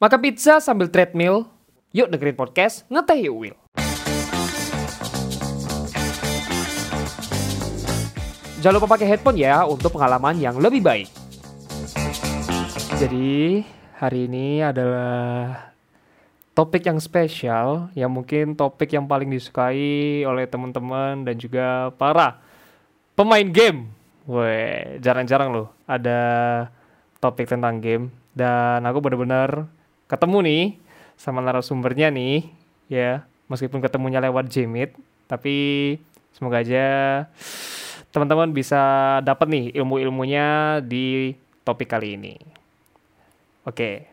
Makan pizza sambil treadmill? Yuk dengerin podcast Ngeteh Yuk Will. Jangan lupa pakai headphone ya untuk pengalaman yang lebih baik. Jadi, hari ini adalah topik yang spesial yang mungkin topik yang paling disukai oleh teman-teman dan juga para pemain game. Weh, jarang-jarang loh ada topik tentang game dan aku benar-benar ketemu nih sama narasumbernya nih ya meskipun ketemunya lewat Jimit tapi semoga aja teman-teman bisa dapat nih ilmu-ilmunya di topik kali ini. Oke.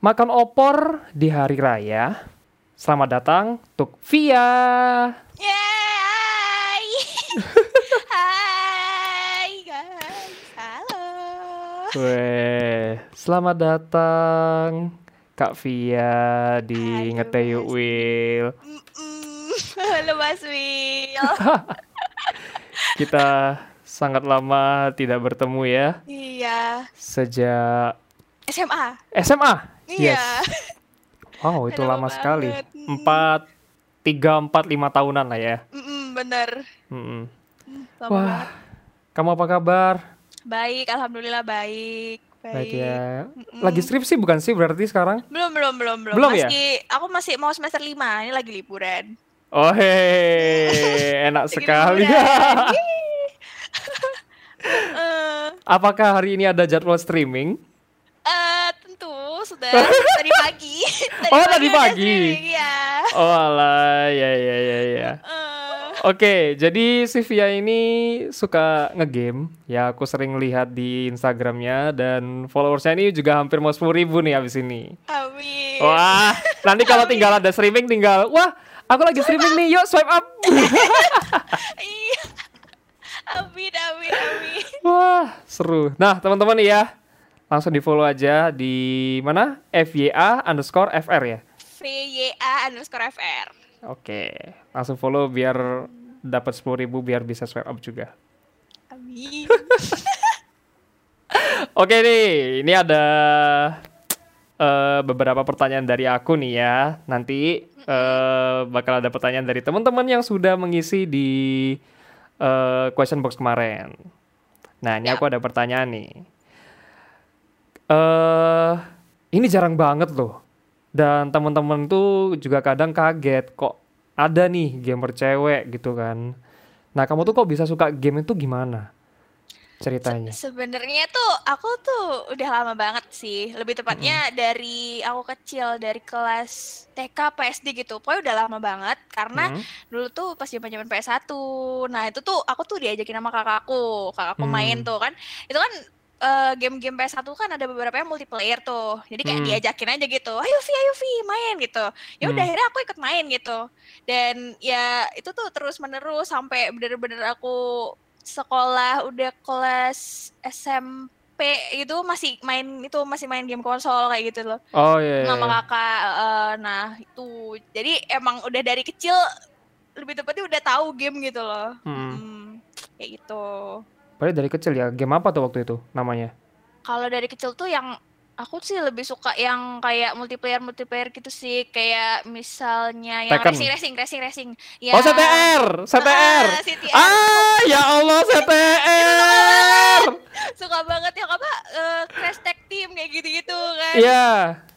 Makan opor di hari raya. Selamat datang untuk Via. Yeay! Weh, selamat datang Kak Via di Halo, Mas Will. Halo Mas Will. Kita sangat lama tidak bertemu ya iya, sejak SMA. SMA. Iya. Wow, itu Udah lama sekali. Mm. Empat, tiga, empat, lima tahunan lah ya. Mm-mm, bener. Mm-mm. Lama Wah, banget. kamu apa kabar? Baik, alhamdulillah baik. Baik. Baik ya. Lagi skripsi bukan sih berarti sekarang? Belum, belum, belum, belum. Belum ya? masih, Aku masih mau semester 5, ini lagi liburan. Oh hehehe, enak sekali. Yeay. Eh, Apakah hari ini ada jadwal streaming? eh, tentu sudah tadi pagi. Oh, tadi udah pagi. streaming, Iya. Oh alah, ya ya ya ya. Eh, Oke, jadi Sylvia ini suka ngegame. Ya, aku sering lihat di Instagramnya dan followersnya ini juga hampir mau 10 ribu nih abis ini. amin. Wah, nanti kalau tinggal ada streaming tinggal, wah, aku lagi streaming nih, yuk swipe up. Iya. Amin, amin, amin. Wah, seru. Nah, teman-teman ya, langsung di follow aja di mana? FYA underscore FR ya. VYA underscore FR. Oke, langsung follow biar dapat 10 ribu biar bisa swipe up juga. Amin. Oke nih, ini ada eh, beberapa pertanyaan dari aku nih ya. Nanti eh, bakal ada pertanyaan dari teman-teman yang sudah mengisi di eh, question box kemarin. Nah, ini aku ada pertanyaan nih. Eh, ini jarang banget loh. Dan teman-teman tuh juga kadang kaget kok ada nih gamer cewek gitu kan. Nah, kamu tuh kok bisa suka game itu gimana? Ceritanya. Sebenarnya tuh aku tuh udah lama banget sih. Lebih tepatnya dari aku kecil dari kelas TK PSD gitu. Pokoknya udah lama banget karena Hmm. dulu tuh pas zaman-zaman PS1. Nah, itu tuh aku tuh diajakin sama kakakku. Kakakku main Hmm. tuh kan. Itu kan eh, game-game PS1 kan ada beberapa yang multiplayer tuh. Jadi kayak Hmm. diajakin aja gitu. Ayo Vi, ayo Vi, main gitu. Ya udah Hmm. akhirnya aku ikut main gitu. Dan ya itu tuh terus-menerus sampai bener-bener aku sekolah udah kelas SMP itu masih main itu masih main game konsol kayak gitu loh Oh iya. iya, sama iya. kakak eh, nah itu jadi emang udah dari kecil lebih tepatnya udah tahu game gitu loh Hmm. Hmm, kayak gitu Padahal dari kecil ya. Game apa tuh waktu itu namanya? kalau dari kecil tuh yang aku sih lebih suka yang kayak multiplayer multiplayer gitu sih kayak misalnya yang Tekken. racing racing racing racing ya Oh CTR, CTR. Ah, CTR. Ah, ya Allah CTR. suka banget yang apa eh, crash tag team kayak gitu-gitu kan Iya.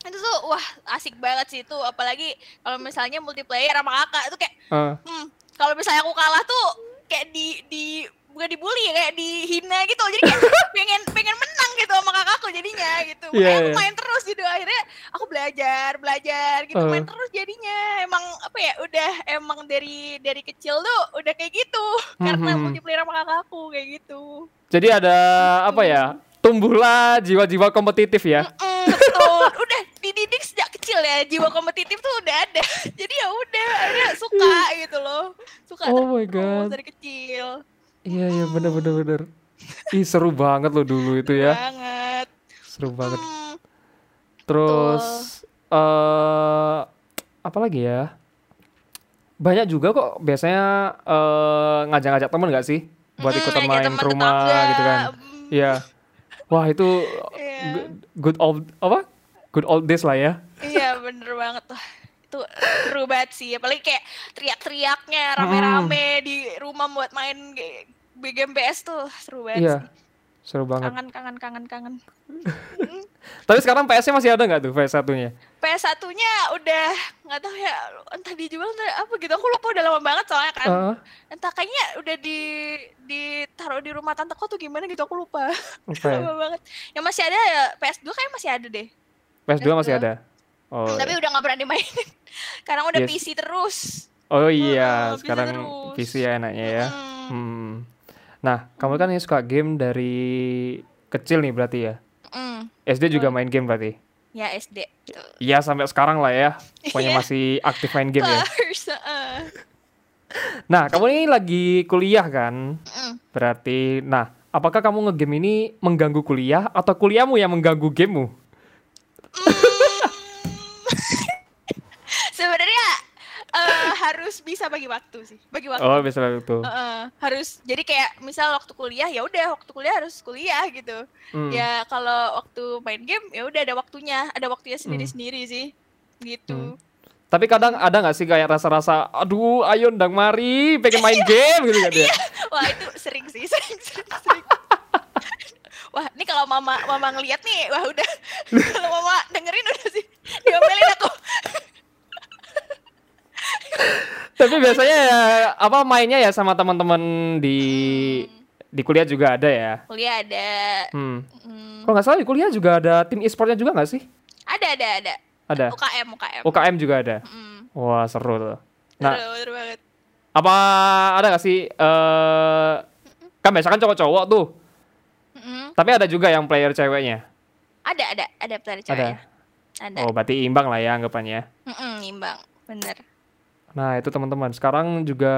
itu tuh wah asik banget sih itu apalagi kalau misalnya multiplayer sama kakak itu kayak Eh, hmm, kalau misalnya aku kalah tuh kayak di di bukan dibully ya kayak dihina gitu jadi kayak pengen pengen menang gitu sama kakakku jadinya gitu Iya, makanya aku iya. main terus gitu akhirnya aku belajar belajar gitu Eh. main terus jadinya emang apa ya udah emang dari dari kecil tuh udah kayak gitu karena Mhm. multiplayer sama kakakku kayak gitu Jadi ada apa ya? Tumbuhlah jiwa-jiwa kompetitif ya. Mm, betul udah dididik sejak kecil ya jiwa kompetitif tuh udah ada jadi ya udah akhirnya suka gitu loh suka Oh my God. dari kecil Iya iya bener bener bener. Ih seru banget loh dulu itu ya. banget Seru banget. Hmm, Terus eh apa lagi ya? Banyak juga kok biasanya eh, ngajak-ngajak temen gak sih buat mm, ikutan ngajak main teman ke rumah tetangga, gitu kan? mm, Iya. Wah itu g- good old apa? good old days lah ya. Iya bener banget tuh. Itu seru banget sih. Apalagi kayak teriak-teriaknya rame-rame di rumah buat main PS tuh seru banget Iya, sih. seru banget. Kangen, kangen, kangen, kangen. Tapi sekarang PS-nya masih ada nggak tuh PS satunya? PS satunya udah nggak tahu ya entah dijual entah apa gitu aku lupa udah lama banget soalnya kan Heeh, entah kayaknya udah di ditaruh di rumah tanteku tuh gimana gitu aku lupa lupa ya. lama banget yang masih ada ya PS2 kayak masih ada deh PS2 masih ada. Oh, tapi udah nggak pernah dimainin karena udah Yes. PC terus oh iya, bisa sekarang terus. PC ya enaknya ya. Mm, Hmm. Nah, kamu kan ini suka game dari kecil nih berarti ya. mm. SD juga main game berarti. ya SD. Iya sampai sekarang lah ya. Pokoknya Iya. masih aktif main game ya. Nah, kamu ini lagi kuliah kan? Mm. Berarti, nah, apakah kamu ngegame ini mengganggu kuliah atau kuliahmu yang mengganggu gamemu? sebenarnya eh, harus bisa bagi waktu sih. Bagi waktu. Oh, bisa itu. Heeh, harus jadi kayak misal waktu kuliah ya udah waktu kuliah harus kuliah gitu. Hmm. ya kalau waktu main game ya udah ada waktunya ada waktunya Hmm. sendiri sendiri sih. Gitu. Tapi kadang ada nggak sih kayak rasa-rasa, aduh, ayo ndang mari, pengen main game gitu kan ya? wah itu sering sih sering sering sering. Wah ini kalau mama mama ngeliat nih wah udah. Kalau mama dengerin udah sih diomelin aku Tapi biasanya ya, apa mainnya ya sama teman-teman di di kuliah juga ada ya? kuliah ada Hmm. hmm, Kalau nggak salah di kuliah juga ada tim e-sportnya juga nggak sih? ada ada ada Ada. UKM UKM UKM juga ada. Hmm, Wah seru tuh. Nah, seru, seru banget apa ada nggak sih? eh kan biasa kan cowok-cowok tuh. Mm-mm. Tapi ada juga yang player ceweknya. ada ada ada player ceweknya ada Oh, berarti imbang lah ya anggapannya. Mm-mm, imbang bener Nah, itu teman-teman. Sekarang juga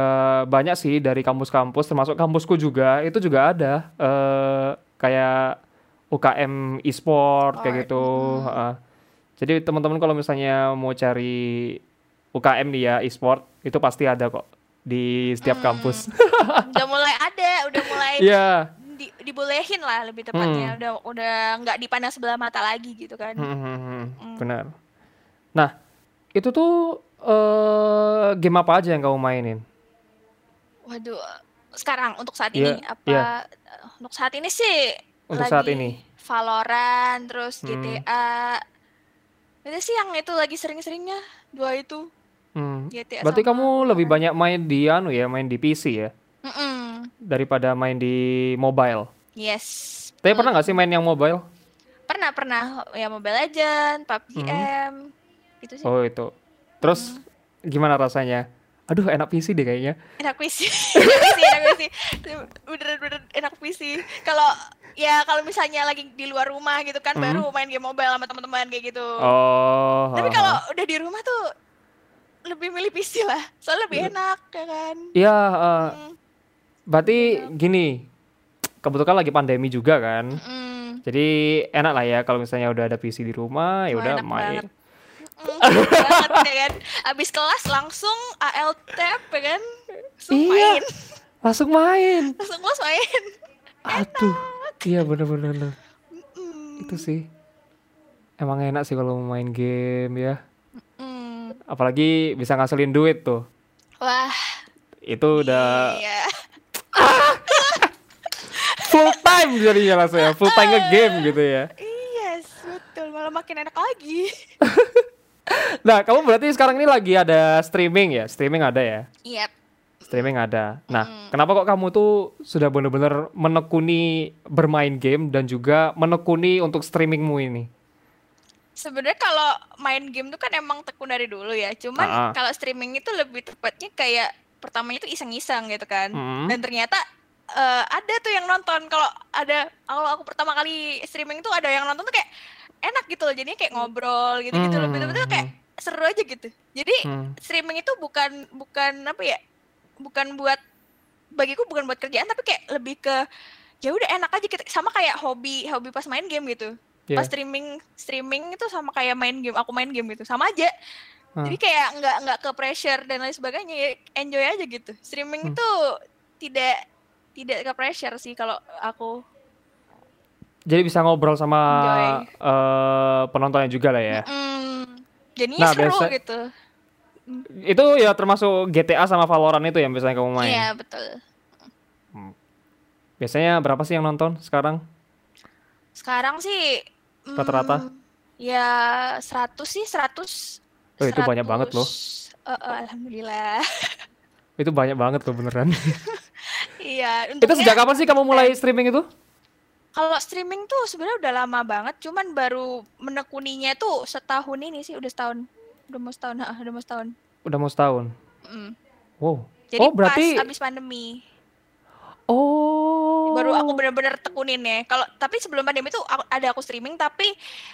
banyak sih dari kampus-kampus, termasuk kampusku juga, itu juga ada eh kayak UKM e-sport kayak Oh, gitu. heeh. Jadi teman-teman kalau misalnya mau cari UKM nih ya e-sport, itu pasti ada kok di setiap Hmm. kampus. udah mulai ada udah mulai Iya. di, dibolehin lah lebih tepatnya udah udah nggak dipandang sebelah mata lagi gitu kan Hmm, hmm, hmm, Hmm. Benar. Nah, itu tuh eh game apa aja yang kamu mainin? waduh sekarang untuk saat Iya, ini apa iya. untuk saat ini sih Untuk lagi saat ini. Valorant terus Hmm. GTA itu sih yang itu lagi sering-seringnya dua itu Hmm. GTA Berarti kamu lebih Valorant. banyak main di anu ya, main di PC ya, Mm-mm. daripada main di mobile. yes Tapi pernah nggak sih main yang mobile? pernah pernah ya Mobile Legend PUBG M itu sih Hmm. Oh itu. Terus gimana rasanya? Aduh enak PC deh kayaknya. enak PC enak PC enak PC bener bener enak PC kalau ya kalau misalnya lagi di luar rumah gitu kan Hmm. baru main game mobile sama teman-teman kayak gitu Oh. tapi kalau udah di rumah tuh lebih milih PC lah soalnya lebih enak ya kan Iya, eh, Hmm, berarti gini. Kebetulan lagi pandemi juga kan. mm, Jadi enak lah ya kalau misalnya udah ada PC di rumah, ya udah main. banget. Mm, enak banget ya kan abis kelas langsung AL tab ya kan langsung Iya. main Langsung main. langsung kelas main Aduh. Iya bener-bener. bener. Mm, Itu sih. Emang enak sih kalau mau main game ya. mm. Apalagi bisa ngasilin duit tuh. wah Itu udah iya full time jadinya langsung ya. Full time nge-game gitu ya. Yes, betul. Malah makin enak lagi. Nah, kamu berarti sekarang ini lagi ada streaming ya? Streaming ada ya? Yep. Streaming ada. Nah, Mm. kenapa kok kamu tuh sudah benar-benar menekuni bermain game dan juga menekuni untuk streamingmu ini? Sebenarnya kalau main game tuh kan emang tekun dari dulu ya. Cuman Ah, kalau streaming itu lebih tepatnya kayak pertamanya itu iseng-iseng gitu kan. Mm. Dan ternyata eh, ada tuh yang nonton. Kalau ada kalau aku pertama kali streaming tuh ada yang nonton tuh kayak enak gitu loh. Jadinya kayak ngobrol gitu-gitu Hmm. lebih tepatnya kayak seru aja gitu. Jadi Hmm. streaming itu bukan bukan apa ya? Bukan buat bagiku bukan buat kerjaan tapi kayak lebih ke ya udah enak aja kita sama kayak hobi hobi pas main game gitu. Iya. Pas streaming streaming itu sama kayak main game aku main game gitu. Sama aja. Ah. Jadi kayak nggak nggak ke pressure dan lain sebagainya ya enjoy aja gitu. Streaming Hmm. itu tidak tidak ke pressure sih kalau aku. Jadi bisa ngobrol sama Enjoy. eh, penontonnya juga lah ya. Mm, jadinya Nah, seru biasa- gitu. Itu ya termasuk GTA sama Valorant itu yang biasanya kamu main. Iya betul. Biasanya berapa sih yang nonton sekarang? Sekarang sih mm, Rata-rata? Ya 100 sih 100. Oh, itu banyak banget loh. 100. Eh, eh, alhamdulillah. Itu banyak banget loh beneran. iya. itu sejak kapan sih kamu mulai streaming itu? Kalau streaming tuh sebenarnya udah lama banget, cuman baru menekuninya tuh setahun ini sih, udah setahun. Udah mau setahun, ah, udah mau setahun. Udah mau setahun. Mm. Wow. Jadi oh berarti pas abis pandemi, oh baru aku bener-bener tekunin ya. Kalau tapi sebelum pandemi tuh aku- ada aku streaming tapi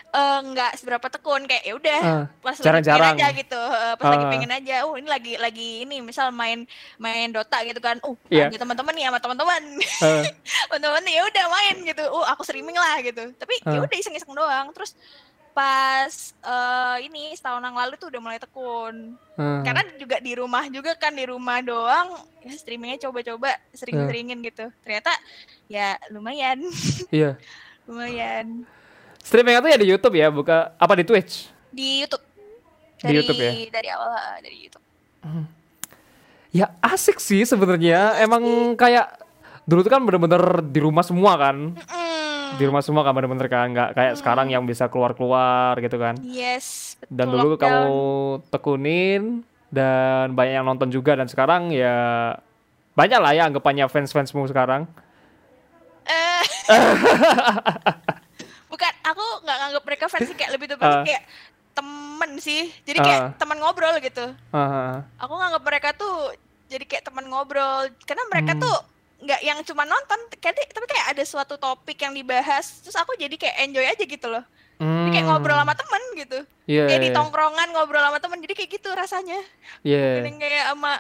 eh, nggak seberapa tekun kayak ya udah Ah, pas lagi jarang-jarang. aja gitu, eh, pas lagi Ah. pengen aja. Oh ini lagi lagi ini misal main main Dota gitu kan. Oh Iya. ada teman-teman nih sama teman-teman, eh, teman-teman nih ya udah main gitu. Oh aku streaming lah gitu. Tapi ya Ah. udah iseng-iseng doang. Terus pas eh, ini setahun yang lalu tuh udah mulai tekun. eh. Karena juga di rumah juga kan di rumah doang ya streamingnya coba-coba sering-seringin gitu. Ternyata ya lumayan, Iya. lumayan Streaming itu ya di YouTube ya, buka apa di Twitch? di YouTube. Di Dari YouTube ya? dari awal dari YouTube. Ya asik sih sebenarnya. Emang kayak dulu tuh kan bener-bener di rumah semua kan. Mm, Di rumah semua kan bener-bener kan nggak kayak sekarang yang bisa keluar-keluar gitu kan. Yes, betul. Dan dulu lockdown. kamu tekunin dan banyak yang nonton juga dan sekarang ya banyak lah ya anggapannya fans-fansmu sekarang. Eh, bukan aku nggak nganggap mereka fans sih, kayak lebih tuh Ah. kayak temen sih. Jadi kayak Ah. teman ngobrol gitu. Ah, Aku nganggap mereka tuh jadi kayak teman ngobrol karena mereka Hmm. tuh nggak yang cuma nonton, kayak tapi kayak ada suatu topik yang dibahas, terus aku jadi kayak enjoy aja gitu loh. Jadi kayak Hmm. ngobrol sama temen gitu. Iya, kayak di iya, tongkrongan ngobrol sama temen, jadi kayak gitu rasanya. iya. Bukan yang kayak sama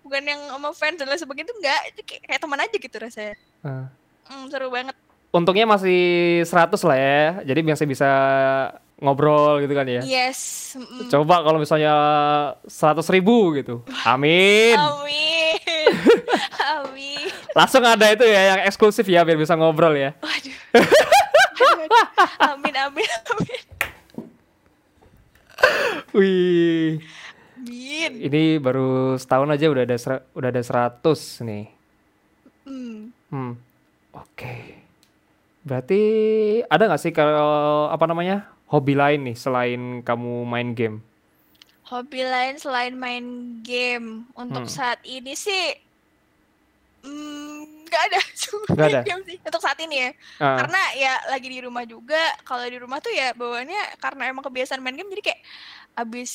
bukan yang sama fans dan lain sebagainya itu enggak, kayak, kayak teman aja gitu rasanya. Ah. Hmm, seru banget. Untungnya masih 100 lah ya. Jadi biasa bisa ngobrol gitu kan ya. Yes. mm-mm. Coba kalau misalnya 100 ribu gitu. Amin. Amin. Amin. Langsung ada itu ya yang eksklusif ya biar bisa ngobrol ya. Waduh. Aduh, aduh. Amin, amin, amin. Wih. Amin. Ini baru setahun aja udah ada ser- udah ada 100 nih. Hmm. Hmm. Oke. Berarti ada nggak sih kalau apa namanya? hobi lain nih selain kamu main game? Hobi lain selain main game untuk Hmm. saat ini sih nggak ada. Cuma Nggak ada? game sih. Untuk saat ini ya. Ah, Karena ya lagi di rumah juga. Kalau di rumah tuh ya bawaannya karena emang kebiasaan main game jadi kayak abis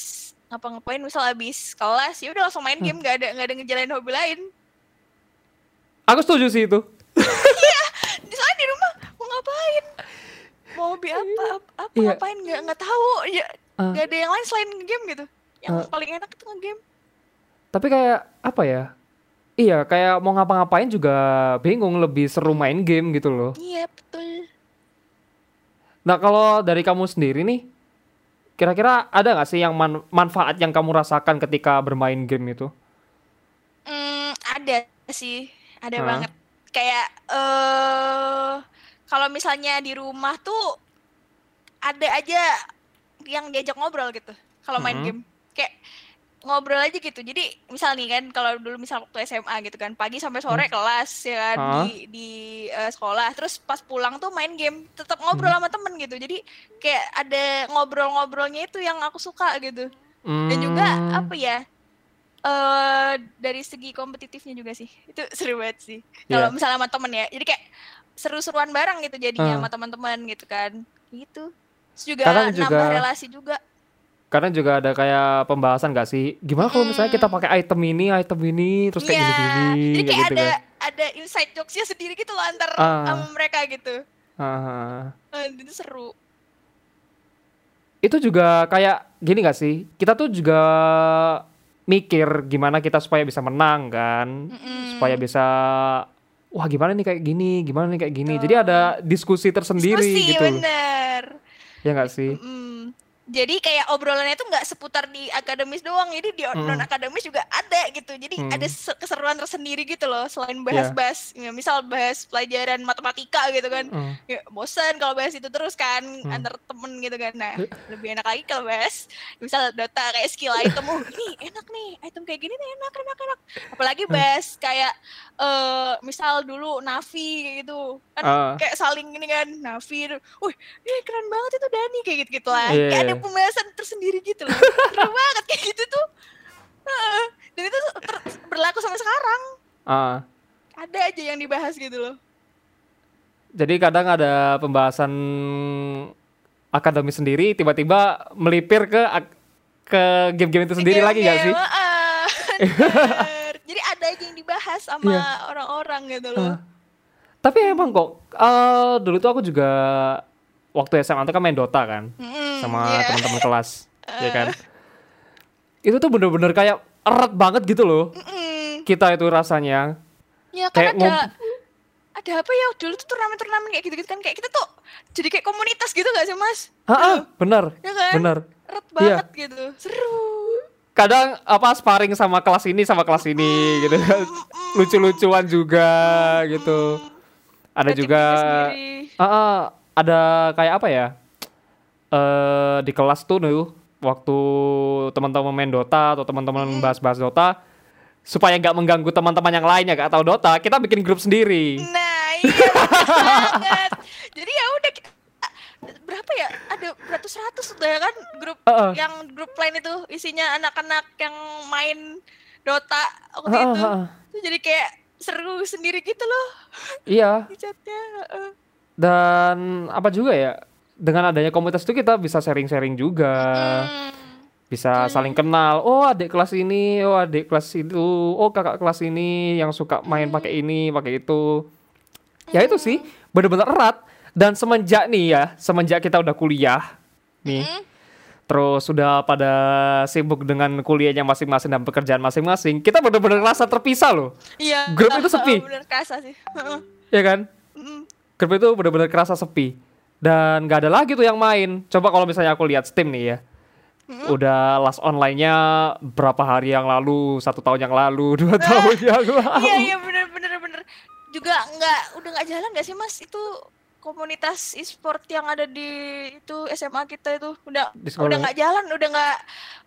ngapa-ngapain misal abis kelas ya udah langsung main Hmm. game nggak ada nggak ada ngejalanin hobi lain. aku setuju sih itu. Di soalnya di rumah mau ngapain? Mau hobi apa? Apa, apa Iya. ngapain nggak nggak tahu. Ya Ah. nggak ada yang lain selain game gitu. Yang Ah. paling enak itu nge-game. Tapi kayak apa ya? Iya, kayak mau ngapa-ngapain juga bingung, lebih seru main game gitu loh. Iya betul. Nah, kalau dari kamu sendiri nih, kira-kira ada nggak sih yang man- manfaat yang kamu rasakan ketika bermain game itu? Hmm, ada sih, ada banget. Kayak eh kalau misalnya di rumah tuh ada aja yang diajak ngobrol gitu. Kalau main Mhm. game, kayak ngobrol aja gitu. Jadi misal nih kan, kalau dulu misal waktu SMA gitu kan, pagi sampai sore kelas ya kan Hmm. Hah? di di eh, sekolah. Terus pas pulang tuh main game, tetap ngobrol Hmm. sama temen gitu. Jadi kayak ada ngobrol-ngobrolnya itu yang aku suka gitu. Dan juga Hmm, apa ya? eh dari segi kompetitifnya juga sih. Itu seru banget sih. Kalau misalnya sama temen ya. Jadi kayak seru-seruan bareng gitu jadinya Ah. sama teman-teman gitu kan. Gitu. Terus juga juga- nambah relasi juga. Karena juga ada kayak pembahasan nggak sih? Gimana kalau misalnya kita Hmm. pakai item ini, item ini, terus kayak Iya. gini-gini, Jadi kayak kayak gitu ada kan? ada inside jokesnya sendiri gitu loh antar Ah. sama mereka gitu. Ah. Eh, itu seru. Itu juga kayak gini gak sih? Kita tuh juga mikir gimana kita supaya bisa menang kan, Mm-mm. supaya bisa wah gimana nih kayak gini, gimana nih kayak gini. Betul. Jadi ada diskusi tersendiri Diskusi gitu. bener. Ya nggak sih? Mm. Jadi kayak obrolannya tuh nggak seputar di akademis doang jadi di Mm. non akademis juga ada gitu jadi Hmm. ada se- keseruan tersendiri gitu loh selain bahas-bahas ya, misal bahas pelajaran matematika gitu kan Hmm. ya, bosan kalau bahas itu terus kan Hmm. antar temen gitu kan nah lebih enak lagi kalau bahas misal data kayak skill item oh ini enak nih item kayak gini nih enak enak enak apalagi Hmm. bahas kayak eh misal dulu Navi gitu kan Ah. kayak saling ini kan Navi wih ini keren banget itu Dani kayak gitu gitu lah Iya, kayak ada iya. pembahasan tersendiri gitu loh seru banget kayak gitu tuh Heeh. dan itu ter- berlaku sampai sekarang Ah. ada aja yang dibahas gitu loh Jadi kadang ada pembahasan akademis sendiri, tiba-tiba melipir ke ke game-game itu sendiri lagi gak sih? Jadi ada aja yang dibahas sama Iya. orang-orang gitu loh. Ah. Tapi emang kok, eh, dulu tuh aku juga waktu SMA tuh kan main Dota kan, Mm-mm, sama iya. teman-teman kelas, ya kan? Itu tuh bener-bener kayak erat banget gitu loh, Mm-mm. kita itu rasanya. Ya Kayak ada ada apa ya dulu tuh turnamen-turnamen kayak gitu-gitu kan kayak kita tuh jadi kayak komunitas gitu gak sih mas? Ah, ah, bener, Ya kan? bener. Erat Iya. banget gitu, seru. Kadang apa sparring sama kelas ini sama kelas ini gitu kan, lucu-lucuan juga gitu. Ada juga, sendiri. Ada kayak apa ya? Eh di kelas tuh nih waktu teman-teman main Dota atau teman-teman bahas-bahas Dota supaya nggak mengganggu teman-teman yang lainnya gak tahu Dota, kita bikin grup sendiri. Nah iya banget. Jadi ya udah kita berapa ya ada beratus-ratus udah ya kan grup Heeh. yang grup lain itu isinya anak-anak yang main Dota waktu itu. ah, ah. Itu jadi kayak seru sendiri gitu loh Iya, di chatnya. heeh. Dan apa juga ya? Dengan adanya komunitas itu kita bisa sharing-sharing juga. Bisa saling kenal. Oh, adik kelas ini, oh adik kelas itu, oh kakak kelas ini yang suka main pakai ini, pakai itu. Ya itu sih, bener-bener erat. Dan semenjak nih ya, semenjak kita udah kuliah nih, Mm. terus sudah pada sibuk dengan kuliahnya masing-masing dan pekerjaan masing-masing, kita bener-bener rasa terpisah loh, Iya. Grup itu sepi. Bener kerasa sih. Ya kan? Grup itu bener-bener kerasa sepi. Dan gak ada lagi tuh yang main. Coba kalau misalnya aku lihat Steam nih ya, udah last online-nya berapa hari yang lalu, satu tahun yang lalu, dua tahun yang lalu. Iya iya bener bener bener. Juga nggak udah nggak jalan nggak sih mas itu komunitas e-sport yang ada di itu SMA kita itu udah udah nggak jalan udah nggak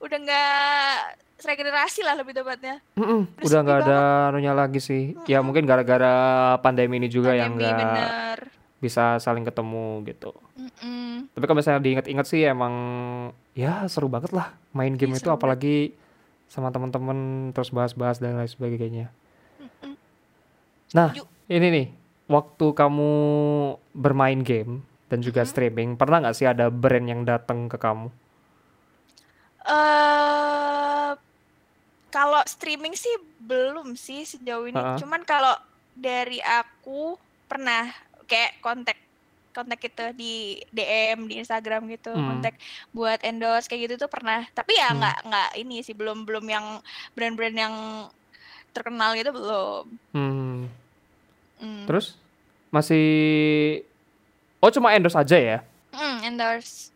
udah nggak regenerasi lah lebih tepatnya Mm-mm, Udah udah nggak ada anunya lagi sih. Ya mungkin gara-gara pandemi ini juga yang Pandemi, nggak bener bisa saling ketemu gitu. Mm-mm. Tapi kalau misalnya diinget-inget sih emang ya seru banget lah main game Iya, itu apalagi sama teman-teman terus bahas-bahas dan lain sebagainya. Nah, Setuju. ini nih waktu kamu bermain game dan juga streaming, pernah nggak sih ada brand yang datang ke kamu? eh kalau streaming sih belum sih sejauh ini. Ha-ha. Cuman kalau dari aku pernah kayak kontak kontak gitu di DM di Instagram gitu Hmm. kontak buat endorse kayak gitu tuh pernah. Tapi ya Hmm. nggak nggak ini sih belum belum yang brand-brand yang terkenal gitu belum. Hmm, Hmm. terus masih oh cuma endorse aja ya? Hmm, endorse.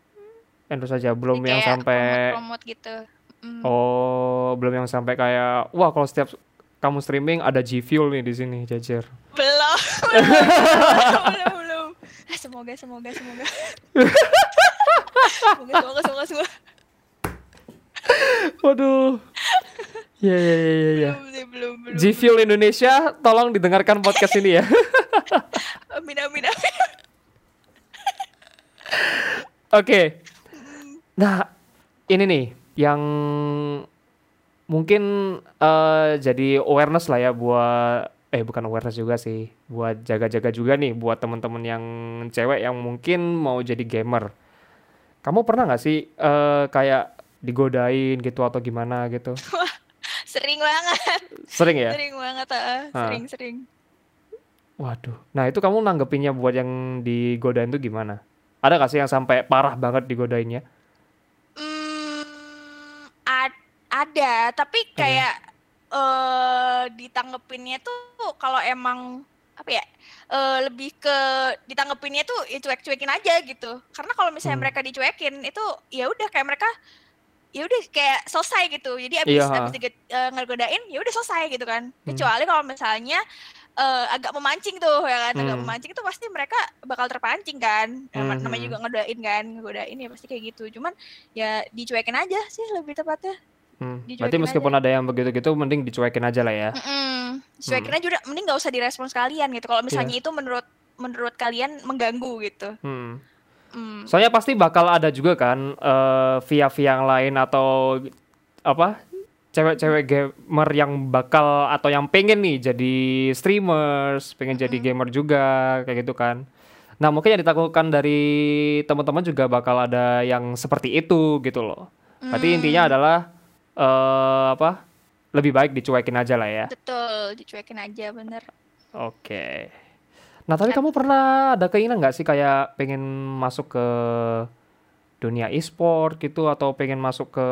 Endorse aja, belum Jadi yang sampai promote-promote gitu. Hmm. oh, belum yang sampai kayak wah kalau setiap kamu streaming ada G Fuel nih di sini jajar. Belum. belum, belum, belum. Ah, semoga, semoga, semoga. semoga, semoga, semoga, semoga. Waduh. Ya ya ya ya ya. Belum belum, belum. G Fuel Indonesia, tolong didengarkan podcast ini ya. Amin, amin, amin. Oke. Nah, ini nih yang mungkin eh, jadi awareness lah ya buat eh bukan awareness juga sih, buat jaga-jaga juga nih buat temen-temen yang cewek yang mungkin mau jadi gamer. Kamu pernah nggak sih eh, kayak digodain gitu atau gimana gitu? Sering banget, Sering ya? sering banget, ah. Ah. sering, sering. Waduh. Nah, itu kamu nanggepinnya buat yang digodain tuh gimana? Ada gak sih yang sampai parah banget digodainnya? Hmm, ad- ada, tapi kayak eh ditanggepinnya tuh kalau emang apa ya eh, lebih ke ditanggepinnya tuh ya cuek-cuekin aja gitu karena kalau misalnya Hmm. mereka dicuekin itu ya udah kayak mereka ya udah kayak selesai gitu jadi abis Iya. abis diget- eh, ngegodain ya udah selesai gitu kan Hmm. kecuali kalau misalnya eh, agak memancing tuh ya kan agak Hmm. memancing itu pasti mereka bakal terpancing kan Hmm, namanya hmm. juga ngegodain kan ngegodain ya pasti kayak gitu cuman ya dicuekin aja sih lebih tepatnya Hmm. Berarti aja. meskipun ada yang begitu-gitu, mending dicuekin aja lah ya. Mm-mm. Dicuekin aja udah mending nggak usah direspon sekalian gitu kalau misalnya itu menurut menurut kalian mengganggu gitu Hmm. Hmm. Soalnya pasti bakal ada juga kan eh, via-via yang lain atau apa cewek-cewek gamer yang bakal atau yang pengen nih jadi streamers, pengen jadi gamer juga kayak gitu kan. Nah mungkin yang ditakutkan dari teman-teman juga bakal ada yang seperti itu gitu loh. Berarti Hmm. intinya adalah eh, apa lebih baik dicuekin aja lah ya. betul dicuekin aja bener Oke. Nah, tapi kamu pernah ada keinginan nggak sih kayak pengen masuk ke dunia e-sport gitu atau pengen masuk ke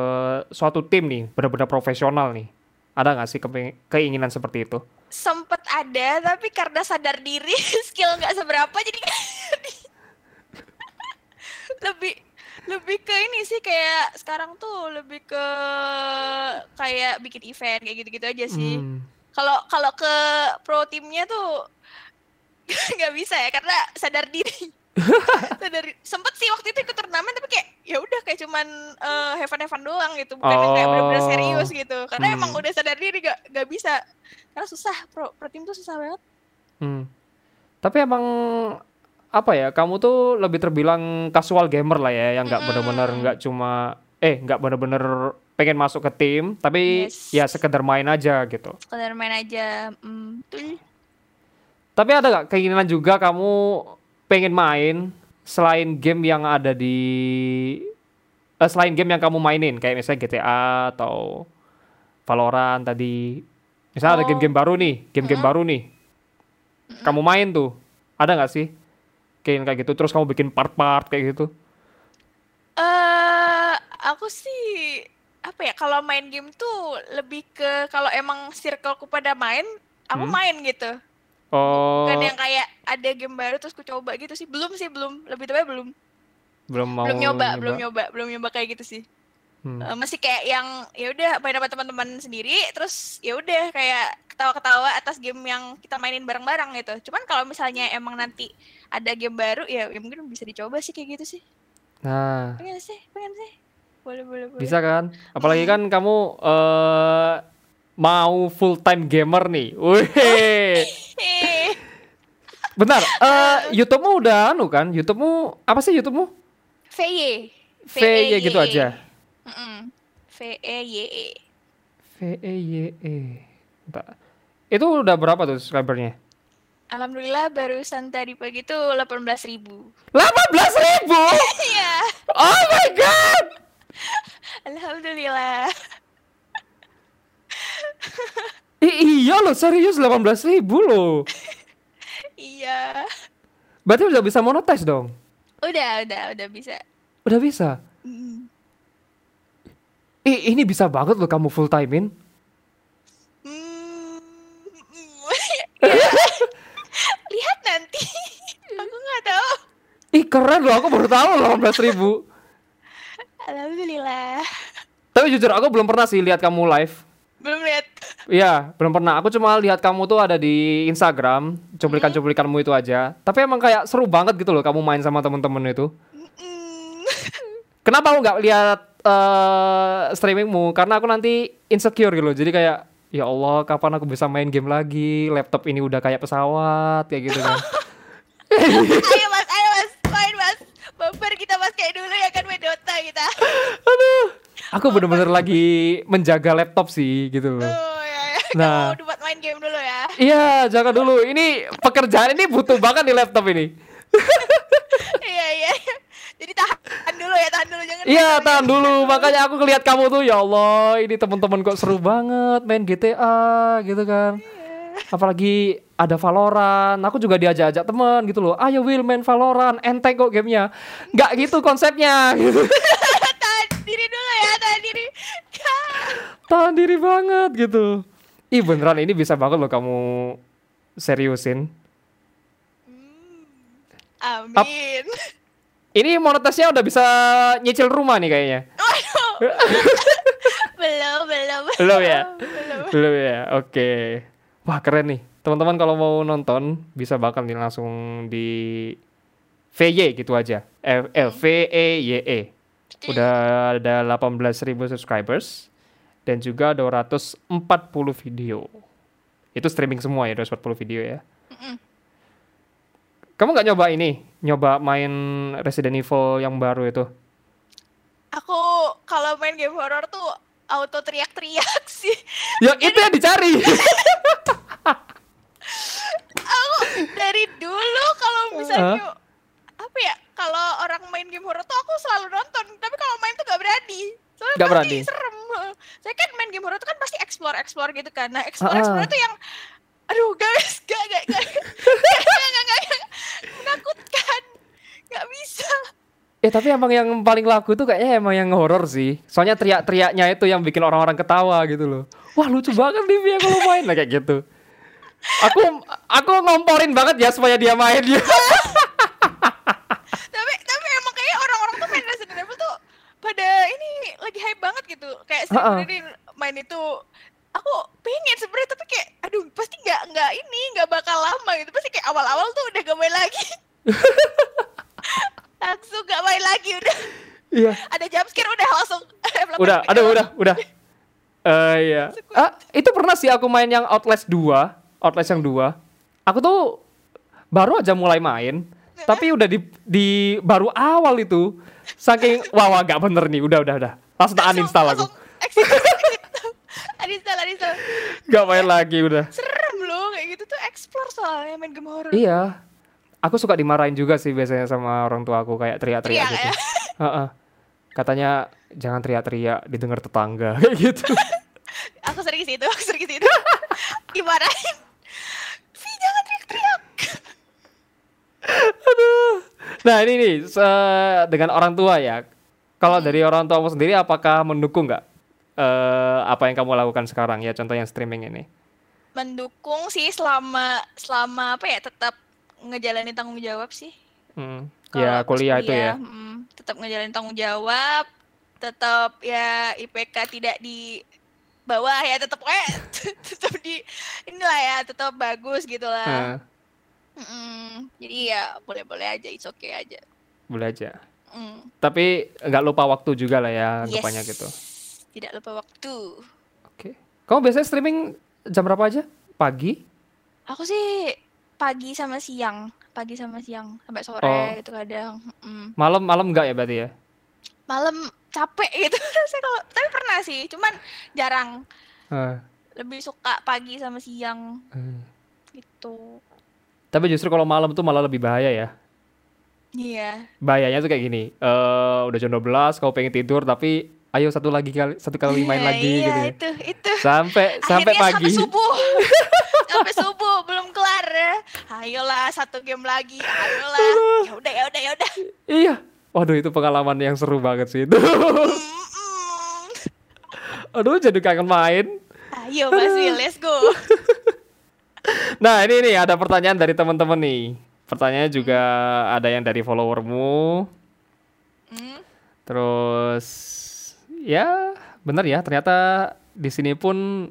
suatu tim nih, benar-benar profesional nih? Ada nggak sih keinginan seperti itu? sempet ada tapi karena sadar diri skill nggak seberapa jadi lebih lebih ke ini sih kayak sekarang tuh lebih ke kayak bikin event kayak gitu-gitu aja sih Hmm. kalau kalau ke pro timnya tuh nggak bisa ya karena sadar diri sadar sempet sih waktu itu ikut turnamen tapi kayak ya udah kayak cuman eh, have fun have fun doang gitu bukan yang kayak bener-bener Oh. serius gitu karena Hmm. emang udah sadar diri gak gak bisa karena susah pro pro tim tuh susah banget Hmm. Tapi emang apa ya? Kamu tuh lebih terbilang casual gamer lah ya, yang nggak bener-bener nggak cuma eh nggak bener-bener pengen masuk ke tim, tapi Yes. ya sekedar main aja gitu. sekedar main aja hmm, betul Tapi ada nggak keinginan juga kamu pengen main selain game yang ada di eh, selain game yang kamu mainin kayak misalnya GTA atau Valorant tadi. Misalnya ada Oh. game-game baru nih, game-game Mm-mm. baru nih. Kamu main tuh. Ada nggak sih? Kayak kayak gitu terus kamu bikin part-part kayak gitu. eh aku sih apa ya kalau main game tuh lebih ke kalau emang circleku pada main aku Hmm. main gitu Oh, Bukan yang kayak ada game baru terus ku coba gitu sih. Belum sih, belum. Lebih tepatnya belum. belum mau belum nyoba, belum nyoba, belum nyoba kayak gitu sih. Hmm. Eh, masih kayak yang ya udah main sama teman-teman sendiri terus ya udah kayak ketawa-ketawa atas game yang kita mainin bareng-bareng gitu. Cuman kalau misalnya emang nanti ada game baru ya, ya mungkin bisa dicoba sih kayak gitu sih. Nah, Pengen sih, pengen sih. Boleh, boleh, boleh. bisa kan? Apalagi kan kamu eh mau full time gamer nih. Wih. Eh, Bentar, eh YouTube-mu udah anu kan? YouTube-mu apa sih YouTube-mu? VY. VY gitu aja. V-E-Y-E. V E Y E. Bentar. Itu udah berapa tuh subscribernya? Alhamdulillah barusan tadi pagi tuh 18.000 ribu. 18 ribu? Iya, Oh my god! alhamdulillah. I- iya loh, serius 18 ribu loh. Iya. Berarti udah bisa monetize dong? Udah, udah, udah bisa. Udah bisa? Mm. Ih, ini bisa banget loh kamu full timein. Hmm, ya. Lihat nanti. Aku nggak tahu. Ih, keren loh, aku baru tahu 18 ribu. Alhamdulillah. Tapi jujur aku belum pernah sih lihat kamu live. Belum lihat. Iya, belum pernah. Aku cuma lihat kamu tuh ada di Instagram, cuplikan-cuplikanmu itu aja. Tapi emang kayak seru banget gitu loh kamu main sama temen-temen itu. Kenapa aku nggak lihat eh, streamingmu? Karena aku nanti insecure gitu loh. Jadi kayak ya Allah, kapan aku bisa main game lagi? Laptop ini udah kayak pesawat kayak gitu kan. ayo mas, ayo mas, main mas. Bumper kita mas kayak dulu ya kan main Dota kita. Aku bener-bener lagi menjaga laptop sih gitu loh. Oh ya, ya. Nah. Kamu buat main game dulu ya. Iya, jangan dulu. Ini pekerjaan ini butuh banget di laptop ini. Iya iya. Jadi tahan dulu ya, tahan dulu jangan. Iya, tahan dulu. Makanya aku ngeliat kamu tuh, ya Allah, ini teman-teman kok seru banget main GTA gitu kan. Apalagi ada Valorant. Aku juga diajak-ajak teman gitu loh. Ayo Will main Valorant, enteng kok gamenya. Nggak gitu konsepnya. Gitu. tahan diri dulu ya, tahan diri. Tahan diri banget gitu. Ih beneran ini bisa banget loh kamu seriusin. Amin. Ini monetasnya udah bisa nyicil rumah nih kayaknya. belum, belum. Belum ya? Belum. Belum ya. Oke. Wah, keren nih. Teman-teman kalau mau nonton bisa bakal nih langsung di VY gitu aja. F eh, V E Y E. Udah ada 18.000 subscribers dan juga 240 video. Itu streaming semua ya, 240 video ya. Mm-mm. Kamu nggak nyoba ini? Nyoba main Resident Evil yang baru itu? Aku kalau main game horror tuh auto teriak-teriak sih. Ya itu yang dicari. Aku dari dulu kalau misalnya apa ya kalau orang main game horror tuh aku selalu nonton tapi kalau main tuh gak berani soalnya pasti berani? serem saya kan main game horror tuh kan pasti explore explore gitu kan nah explore explore tuh yang aduh guys gak gak gak gak gak gak, gak, gak. menakutkan gak bisa Ya tapi emang yang paling laku tuh kayaknya emang yang horor sih. Soalnya teriak-teriaknya itu yang bikin orang-orang ketawa gitu loh. Wah lucu banget nih kalau main lah kayak gitu. Aku aku ngomporin banget ya supaya dia main ya. tapi tapi emang kayak orang-orang tuh main Resident Evil tuh pada ini lagi hype banget gitu kayak Ah, ah. sebenarnya main itu aku pengen sebenarnya tapi kayak aduh pasti nggak nggak ini nggak bakal lama gitu pasti kayak awal-awal tuh udah gak main lagi langsung gak main lagi udah Iya. ada jump scare udah langsung Udah, aduh udah, udah. Eh iya. Ah, itu pernah sih aku main yang Outlast 2, Outlast yang 2. Aku tuh baru aja mulai main, tapi udah di, di baru awal itu. Saking wah wah gak bener nih, udah udah udah. Langsung tak uninstall aku. Uninstall uninstall Gak main lagi udah. serem loh kayak gitu tuh explore soalnya main game horror Iya. Aku suka dimarahin juga sih biasanya sama orang tua aku kayak teriak-teriak Teriak gitu. ya? Heeh. Katanya jangan teriak-teriak didengar tetangga kayak gitu. aku sering sih itu aku sering sih itu dimarahin Vi jangan teriak-teriak Nah ini nih dengan orang tua ya. Kalau dari orang tuamu sendiri apakah mendukung nggak eh apa yang kamu lakukan sekarang ya contoh yang streaming ini? mendukung sih selama selama apa ya tetap ngejalanin tanggung jawab sih Hmm. Ya pas kuliah itu ya. mm, tetap ngejalanin tanggung jawab tetap ya IPK tidak di bawah ya tetap kayak tetap di inilah ya tetap bagus gitu Nah, lah Mm-mm. jadi ya boleh-boleh aja it's okay aja boleh aja. Mm. Tapi nggak lupa waktu juga lah ya Yes. gitu. Tidak lupa waktu Oke. Kamu biasanya streaming jam berapa aja? Pagi? aku sih pagi sama siang pagi sama siang sampai sore Oh. gitu kadang Mm. Malam malam nggak ya berarti ya? malam capek gitu saya kalau tapi pernah sih cuman jarang Eh, lebih suka pagi sama siang eh. gitu Tapi justru kalau malam tuh malah lebih bahaya ya. iya Bahayanya tuh kayak gini. eh udah jam 12, kau pengen tidur tapi ayo satu lagi kali satu kali main Iya, lagi iya, gitu. itu itu Sampai sampai Akhirnya pagi. sampai subuh sampai subuh belum kelar ya ayolah satu game lagi ayolah ya udah ya udah ya udah Iya. Waduh itu pengalaman yang seru banget sih itu. Aduh jadi kangen main. ayo Mas Will let's go Nah ini nih ada pertanyaan dari teman-teman nih. Pertanyaannya juga ada yang dari followermu. Hmm, Terus ya bener ya ternyata di sini pun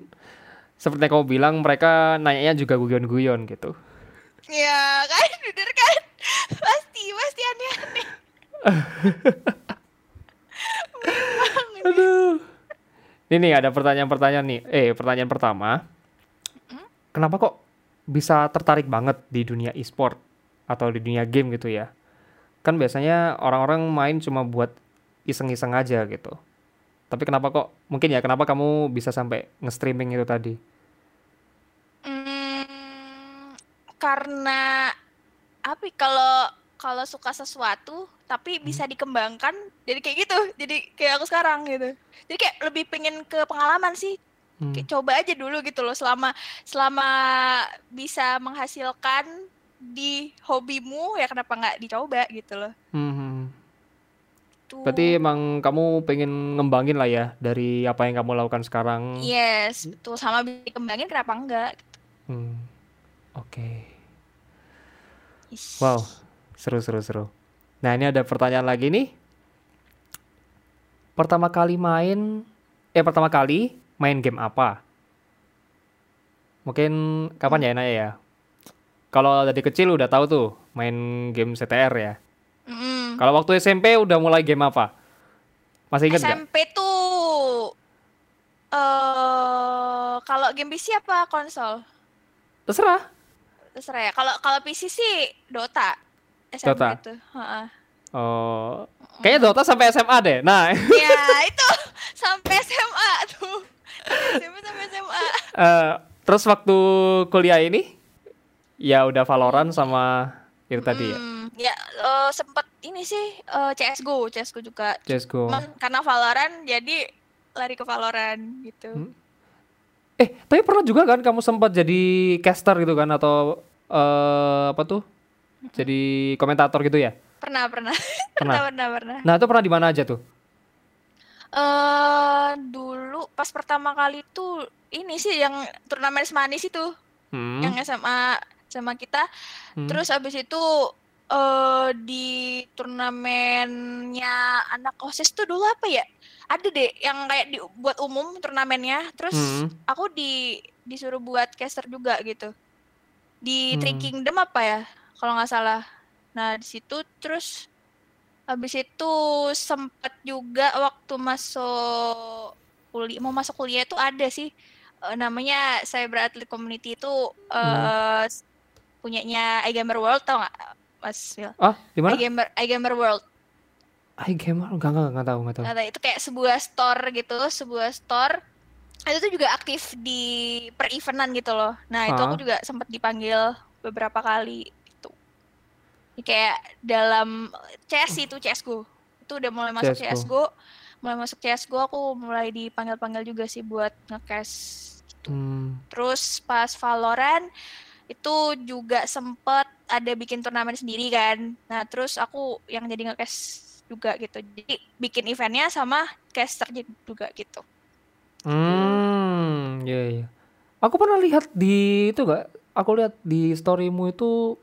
seperti yang kamu bilang mereka nanyanya juga guyon-guyon gitu. ya kan bener kan pasti pasti aneh-aneh. Aduh. Ini nih ada pertanyaan-pertanyaan nih. Eh pertanyaan pertama. Kenapa kok bisa tertarik banget di dunia e-sport atau di dunia game gitu ya? Kan biasanya orang-orang main cuma buat iseng-iseng aja gitu. Tapi kenapa kok mungkin ya kenapa kamu bisa sampai nge-streaming itu tadi? Hmm, karena apa ya, kalau kalau suka sesuatu tapi bisa dikembangkan jadi kayak gitu jadi kayak aku sekarang gitu jadi kayak lebih pengen ke pengalaman sih Hmm. Kayak coba aja dulu gitu loh selama selama bisa menghasilkan di hobimu ya kenapa nggak dicoba gitu loh Hmm. Tuh Berarti emang kamu pengen ngembangin lah ya dari apa yang kamu lakukan sekarang. yes betul sama dikembangin kenapa enggak Hmm. Oke. Is. Wow. Seru seru seru. Nah, ini ada pertanyaan lagi nih. Pertama kali main eh pertama kali main game apa? Mungkin kapan ya nanya ya? Kalau dari kecil udah tahu tuh main game CTR ya. Kalau waktu SMP udah mulai game apa? Masih inget nggak? SMP tuh eh kalau game PC apa konsol? Terserah. Terserah ya. Kalau kalau PC sih Dota. SMP Dota. itu. Heeh. Oh, kayaknya Dota sampai SMA deh. Nah, ya itu sampai SMA tuh. SMP sampai SMA. eh, terus waktu kuliah ini ya udah Valorant sama itu tadi ya. Hmm, ya eh, sempet ini sih eh, CS:GO, CS:GO juga. CS:GO. Cuman karena Valorant jadi lari ke Valorant gitu. Hmm. Eh, tapi pernah juga kan kamu sempat jadi caster gitu kan atau eh apa tuh? Jadi komentator gitu ya? Pernah, pernah. Pernah. pernah, pernah, pernah. Nah, itu pernah di mana aja tuh? Eh dulu pas pertama kali tuh ini sih yang turnamen semanis itu, Hmm. yang SMA sama kita. hmm. Terus abis itu eh di turnamennya anak OSIS tuh dulu apa ya? Ada deh yang kayak dibuat umum turnamennya. Terus Hmm. aku di disuruh buat caster juga gitu. Di Three Hmm. Kingdom apa ya? Kalau nggak salah. Nah, di situ terus habis itu sempet juga waktu masuk kuliah mau masuk kuliah itu ada sih eh, namanya Cyber Athlete Community itu Hmm. eh punyanya iGamer World tau nggak Mas Will? Ah, di mana? iGamer iGamer World. iGamer enggak enggak enggak tahu enggak tahu. Nah, itu kayak sebuah store gitu, sebuah store. Itu tuh juga aktif di per eventan gitu loh. Nah, itu aku Ah. juga sempat dipanggil beberapa kali itu. Kayak dalam CS itu CS:GO. Itu udah mulai masuk CS:GO. CS:GO. Mulai masuk CS:GO aku mulai dipanggil-panggil juga sih buat nge-cash. Hmm. Terus pas Valorant itu juga sempet ada bikin turnamen sendiri kan. Nah, terus aku yang jadi nge-cash juga gitu. Jadi bikin eventnya sama caster juga gitu. Hmm, iya iya. Aku pernah lihat di itu enggak? Aku lihat di storymu itu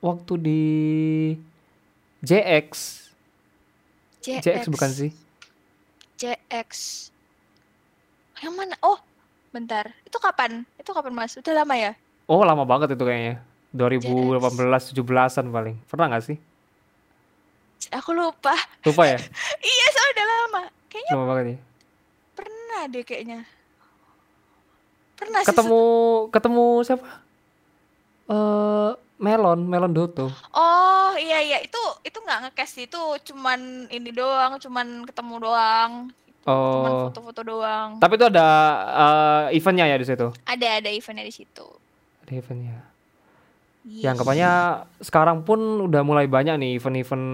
waktu di JX. JX bukan sih? JX. Yang mana? Oh, bentar. Itu kapan? Itu kapan Mas? Udah lama ya? Oh, lama banget itu kayaknya. 2018 17-an paling. Pernah nggak sih? Aku lupa. Lupa ya? Iya, soalnya udah lama. Kayaknya Lama banget ya. pernah deh kayaknya. Pernah sih. Ketemu ketemu siapa? Eh, Melon, Melon Doto. Oh iya iya itu itu nggak ngecast itu cuman ini doang cuman ketemu doang cuman Oh. foto-foto doang Tapi itu ada eh, eventnya ya di situ. ada ada eventnya di situ Ada eventnya. Yes. Ya anggapannya sekarang pun udah mulai banyak nih event-event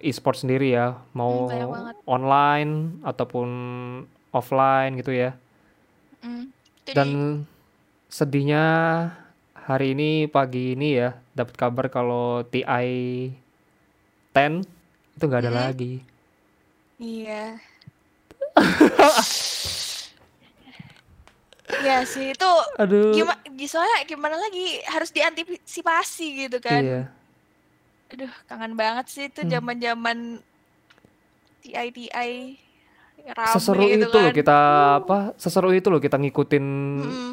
e-sport sendiri ya, mau Hmm, online ataupun offline gitu ya. Mm. Dan di- sedihnya hari ini pagi ini ya dapat kabar kalau TI 10 itu nggak ada Mm-mm. lagi. iya Iya sih itu Aduh. gimana soalnya gimana lagi harus diantisipasi gitu kan Iya. aduh kangen banget sih itu Hmm. zaman-zaman TI TI rame Seseru gitu itu loh kan. kita apa? Seseru itu loh kita ngikutin Mm-mm.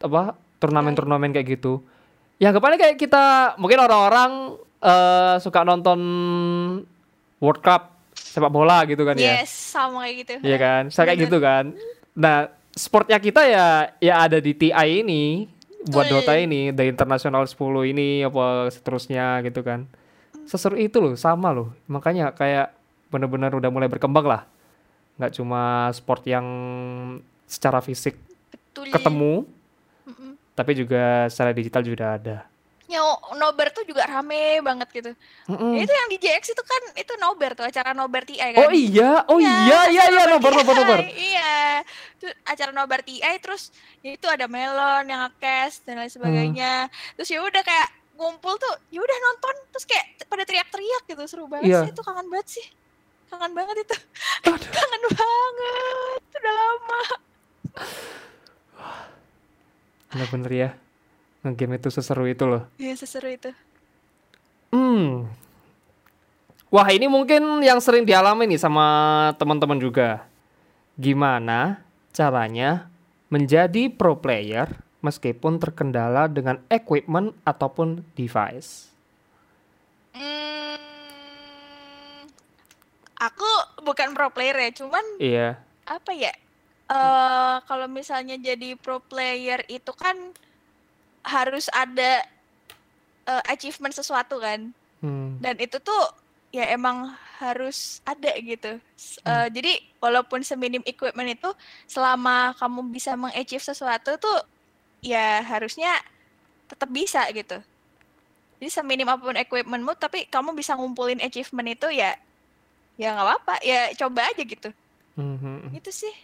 apa turnamen-turnamen kayak gitu. Ya anggapannya kayak kita mungkin orang-orang eh, suka nonton World Cup sepak bola gitu kan ya. Yes, sama kayak gitu. Iya kan? Saya kayak gitu kan. Nah, sportnya kita ya ya ada di TI ini buat Betul. Dota ini, The International 10 ini apa seterusnya gitu kan. Seseru itu loh, sama loh. Makanya kayak bener-bener udah mulai berkembang lah. Nggak cuma sport yang secara fisik Betul. ketemu, Mm-mm. tapi juga secara digital juga ada. Ya, nobar tuh juga rame banget gitu. Mm-mm. Ya, itu yang di JX itu kan itu nobar tuh acara nobar TI kan. Oh iya, oh Iya, iya iya iya nobar nobar nobar. Iya. Itu acara nobar TI terus ya itu ada Melon yang nge-cast dan lain sebagainya. Terus ya udah kayak ngumpul tuh, ya udah nonton terus kayak pada teriak-teriak gitu seru banget Iya. sih itu kangen banget sih. Kangen banget itu. kangen banget. Udah lama. Bener-bener ya. Ngegame itu seseru itu loh. Iya seseru itu. Hmm. Wah, ini mungkin yang sering dialami nih sama teman-teman juga. Gimana caranya menjadi pro player meskipun terkendala dengan equipment ataupun device? Hmm, aku bukan pro player ya, cuman Iya. apa ya? eh kalau misalnya jadi pro player itu kan harus ada eh, achievement sesuatu kan. Hmm. Dan itu tuh ya emang harus ada gitu. Eh, jadi walaupun seminim equipment itu selama kamu bisa mengachieve sesuatu tuh ya harusnya tetap bisa gitu. Jadi seminim apa pun equipmentmu tapi kamu bisa ngumpulin achievement itu ya ya nggak apa-apa ya coba aja gitu. Mhm. Gitu sih.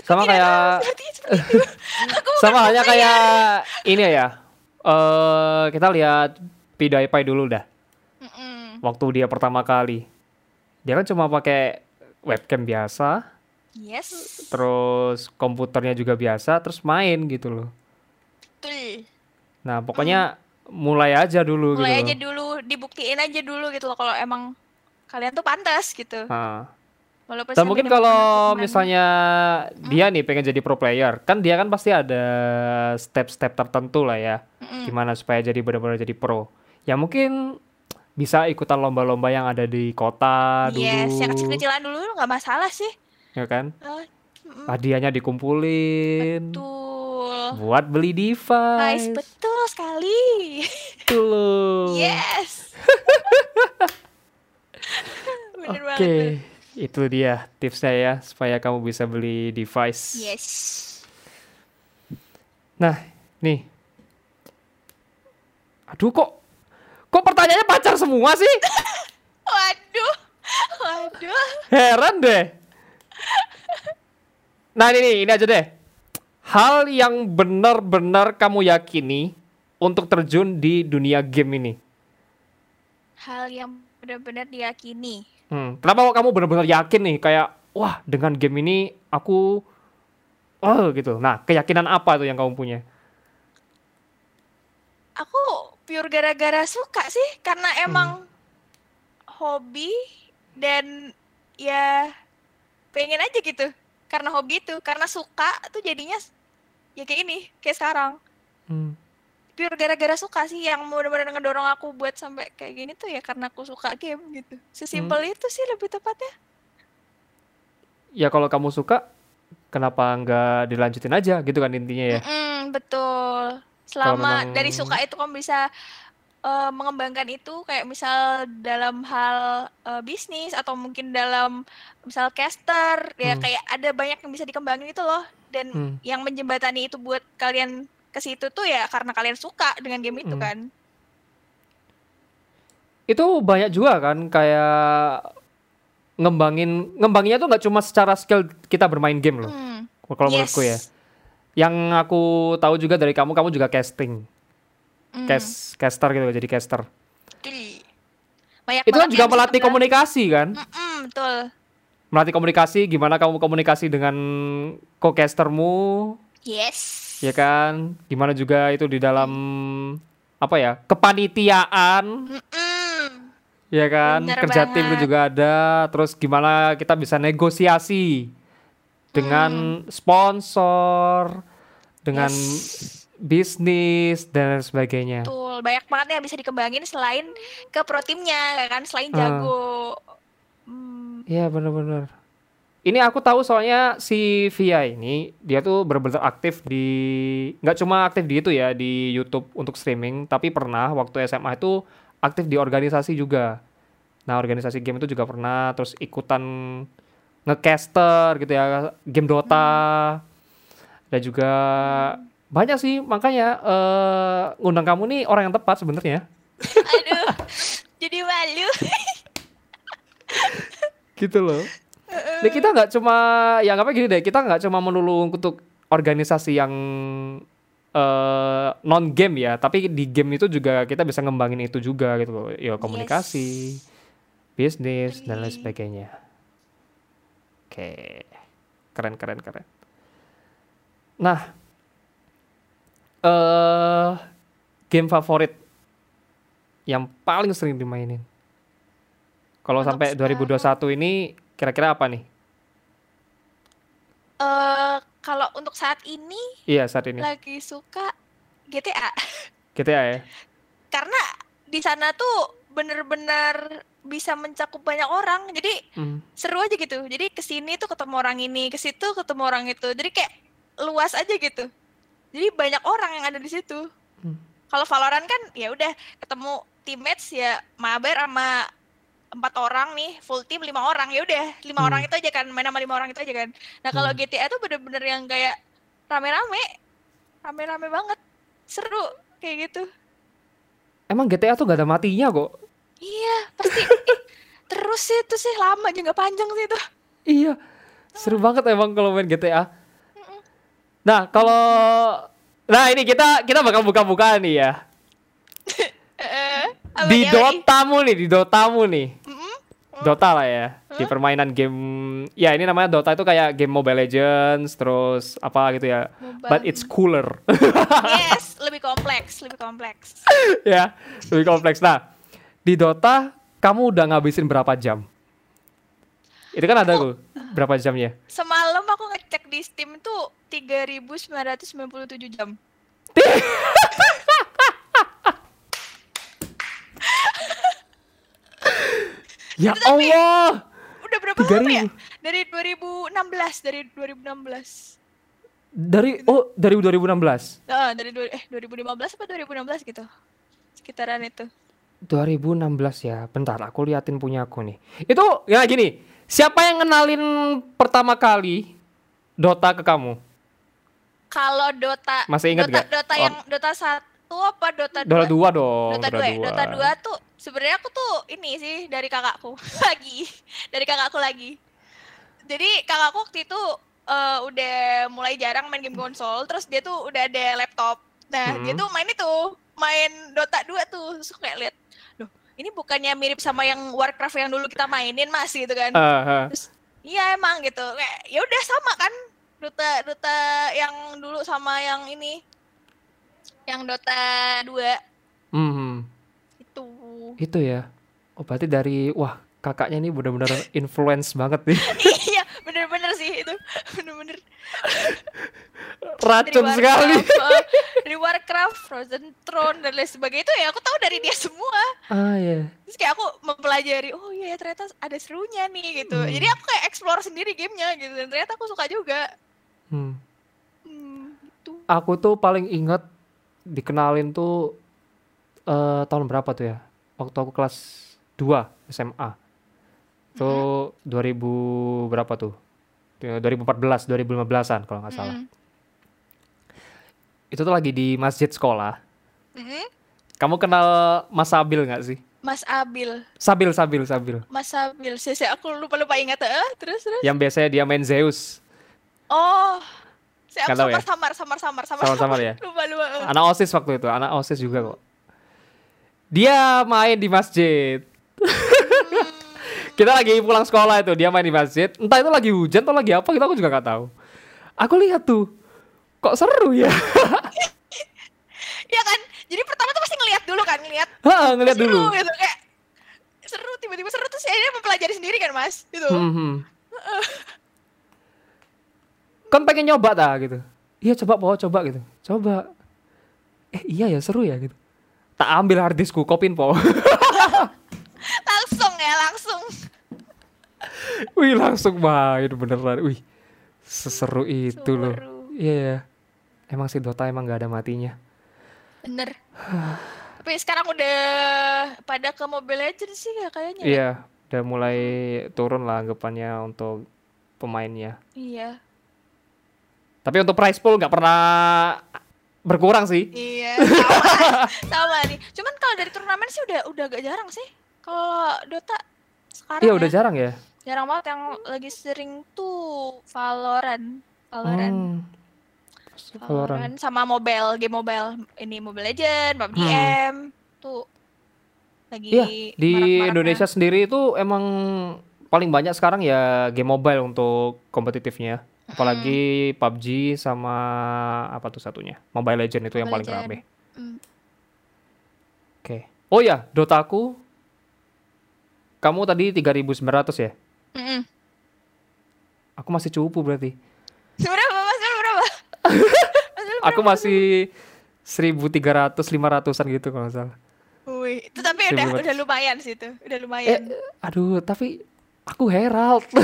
Sama kayak seperti. Aku sama halnya kayak ini ya. Eh kita lihat PewDiePie dulu dah. Mm-mm. Waktu dia pertama kali. Dia kan cuma pakai webcam biasa, Yes. terus komputernya juga biasa, terus main gitu loh. Betul. Nah, pokoknya mulai aja dulu Mulai gitu aja loh. dulu, dibuktiin aja dulu gitu loh kalau emang kalian tuh pantas gitu. Nah, Walaupun dan mungkin kalau misalnya dia nih pengen jadi pro player, kan dia kan pasti ada step-step tertentu lah ya. Mm-mm. Gimana supaya jadi benar-benar jadi pro. Ya mungkin bisa ikutan lomba-lomba yang ada di kota dulu. Yes, yang kecil-kecilan dulu nggak masalah sih. Ya kan? Mm-mm. Hadiahnya dikumpulin. Betul. Buat beli Guys, device. betul sekali. Betul. Yes. Bener Oke, banget. Itu dia tipsnya ya supaya kamu bisa beli device. Yes. Nah, nih. Aduh kok kok pertanyaannya pacar semua sih? Waduh. Waduh. Heran deh. Nah, ini nih, ini aja deh. Hal yang benar-benar kamu yakini untuk terjun di dunia game ini. Hal yang benar-benar diyakini. Hmm, kenapa kok kamu benar-benar yakin nih kayak wah dengan game ini aku oh gitu. Nah, keyakinan apa tuh yang kamu punya? Aku pure gara-gara suka sih karena emang hobi dan ya pengen aja gitu. Karena hobi itu, karena suka tuh jadinya ya kayak ini, kayak sekarang. Hmm. Pure gara-gara suka sih yang benar-benar ngedorong aku buat sampai kayak gini tuh ya karena aku suka game gitu. Sesimpel itu sih lebih tepatnya. Ya kalau kamu suka, kenapa nggak dilanjutin aja gitu kan intinya ya? Mm-mm, betul. Selama memang- dari suka itu kamu bisa eh, mengembangkan itu kayak misal dalam hal eh, bisnis atau mungkin dalam misal caster ya Hmm. kayak ada banyak yang bisa dikembangin itu loh dan Hmm. yang menjembatani itu buat kalian ke situ tuh ya karena kalian suka dengan game itu Hmm. kan. Itu banyak juga kan kayak ngembangin ngembanginnya tuh nggak cuma secara skill kita bermain game loh. Hmm. Kalau menurutku ya. Yang aku tahu juga dari kamu, kamu juga casting, Hmm. cast, caster gitu, jadi caster. Banyak Itu kan juga melatih komunikasi kan? Mm-mm, betul. Melatih komunikasi, gimana kamu komunikasi dengan co-castermu, Yes. Ya kan? Gimana juga itu di dalam apa ya kepanitiaan, Mm-mm. ya kan? Bener Kerja tim itu banget. juga ada. Terus gimana kita bisa negosiasi dengan sponsor, dengan Hmm. Yes. bisnis dan lain sebagainya. Betul, banyak banget yang bisa dikembangin selain ke pro timnya, ya kan? Selain Ah. jago. Hmm, Iya bener-bener. Ini aku tahu soalnya si Via ini dia tuh benar-benar aktif di nggak cuma aktif di itu ya di YouTube untuk streaming, tapi pernah waktu SMA itu aktif di organisasi juga. Nah organisasi game itu juga pernah terus ikutan ngecaster gitu ya game Dota dan juga banyak sih makanya eh, ngundang kamu nih orang yang tepat sebenarnya aduh, jadi malu. gitu loh. Nah, kita nggak cuma yang apa gini deh, kita nggak cuma melulu untuk organisasi yang eh, non game ya, tapi di game itu juga kita bisa ngembangin itu juga gitu loh. Ya komunikasi, bisnis dan lain sebagainya. Oke, keren keren keren. Nah, eh game favorit yang paling sering dimainin? Kalau sampai 2021 ini kira-kira apa nih? Eh, kalau untuk saat ini Iya saat ini. lagi suka GTA GTA ya. karena di sana tuh bener-bener bisa mencakup banyak orang jadi Hmm. seru aja gitu jadi ke sini tuh ketemu orang ini ke situ ketemu orang itu jadi kayak luas aja gitu jadi banyak orang yang ada di situ Hmm. kalau Valorant kan ya udah ketemu teammates ya mabar sama empat orang nih full team lima orang ya udah lima Hmm. orang itu aja kan main sama lima orang itu aja kan nah kalau Hmm. GTA tuh bener-bener yang kayak rame-rame rame-rame banget seru kayak gitu Emang GTA tuh gak ada matinya kok. iya pasti terus sih itu sih lama juga panjang sih itu Iya. Seru banget emang kalau main GTA. Nah, kalau Nah, ini kita kita bakal buka-buka nih ya. Eh, apa Di? Dotamu nih, di Dotamu nih. Dota lah ya. Di permainan game ya ini namanya Dota itu kayak game Mobile Legends terus apa gitu ya. But Mobile. it's cooler. yes lebih kompleks lebih kompleks ya, lebih kompleks. Nah, di Dota kamu udah ngabisin berapa jam? Itu kan ada tuh berapa jamnya? semalam aku ngecek di Steam tuh 3997 jam Ya Allah. udah berapa lama ya dari 2016 dari 2016 Dari oh dari 2016. ah dari dua- eh 2015 apa 2016 gitu sekitaran itu 2016 ya. Bentar, aku liatin punya aku nih. Itu ya gini, siapa yang ngenalin pertama kali Dota ke kamu? kalau Dota Masih ingat Dota, nggak? Dota Oh. yang Dota satu apa Dota Dota 2 dua dong. Dota 2 ya? Dota 2 tuh sebenarnya aku tuh ini sih dari kakakku lagi. Dari kakakku lagi. Jadi kakakku waktu itu eh, udah mulai jarang main game konsol, terus dia tuh udah ada laptop. Nah, dia Hmm. tuh main itu, main Dota 2 tuh. Terus kayak lihat, "Loh, ini bukannya mirip sama yang Warcraft yang dulu kita mainin, Mas?" gitu kan. Ah, ah. Terus iya emang gitu. Kayak ya udah sama kan. Dota Dota yang dulu sama yang ini. Yang Dota 2 Hmm, itu. itu ya. Oh, berarti dari wah, kakaknya ini benar-benar influence banget nih. iya, bener-bener sih itu. Bener-bener. Racun Warcraft, sekali. eh, dari Warcraft, Frozen Throne dan lain sebagainya itu ya aku tahu dari dia semua. Ah ya. Terus kayak aku mempelajari, oh iya ternyata ada serunya nih gitu. Hmm. Jadi aku kayak explore sendiri gamenya gitu dan ternyata aku suka juga. Hmm. Hmm, gitu. Aku tuh paling inget dikenalin tuh eh tahun berapa tuh ya? Waktu aku kelas 2 SMA. Tuh 2000 berapa tuh? Ya, 2014, 2015-an kalau nggak salah. Mm-mm. Itu tuh lagi di masjid sekolah. Mm-mm. Kamu kenal Mas Sabil nggak sih? Mas Abil, Sabil, Sabil, Sabil. Mas Abil. Saya, saya- aku lupa-lupa ingat. Eh, terus terus. Yang biasanya dia main Zeus. Oh. Saya tahu ya? samar, samar, samar, samar, Samar-samar ya? Lupa, lupa. Anak OSIS waktu itu, anak OSIS juga kok. Dia main di masjid. Kita lagi pulang sekolah itu, dia main di masjid. Entah itu lagi hujan atau lagi apa, kita aku juga nggak tahu. Aku lihat tuh, kok seru ya? Iya kan? Jadi pertama tuh pasti ngelihat dulu kan, ngelihat Hah, ngeliat seru dulu. gitu kayak seru tiba-tiba seru terus akhirnya mempelajari sendiri kan mas gitu Hmm, hmm. Kan pengen nyoba tak gitu. Iya coba bawa coba gitu. Coba. Eh iya ya seru ya gitu. Tak ambil harddiskku, kopin po. langsung ya langsung Wih langsung main beneran. Wih seseru itu loh. Iya. ya. Emang sih Dota emang gak ada matinya. bener tapi sekarang udah pada ke Mobile Legends sih ya kayaknya ya? Iya, udah mulai turun lah anggapannya untuk pemainnya. iya Tapi untuk prize pool nggak pernah berkurang sih. iya sama sama nih cuman kalau dari turnamen sih udah udah agak jarang sih kalau Dota sekarang Iya ya, udah jarang ya. jarang banget yang lagi sering tuh Valorant Valorant Hmm. Valorant. Valorant sama mobile game mobile ini Mobile Legend, PUBG Hmm. M tuh lagi Iya, di. Indonesia sendiri itu emang paling banyak sekarang ya game mobile untuk kompetitifnya. Apalagi PUBG sama apa tuh satunya? Mobile Legend itu yang paling Mobile rame. Hmm. Oke. Oh ya, Dotaku. Kamu tadi 3.900 ya? Mm-mm. Aku masih cupu berarti. Berapa mas? Berapa? Aku masih 1.300 500-an gitu kalau nggak salah. Wih, itu tapi udah 1500. udah lumayan sih itu, udah Eh, lumayan. aduh, tapi aku Herald.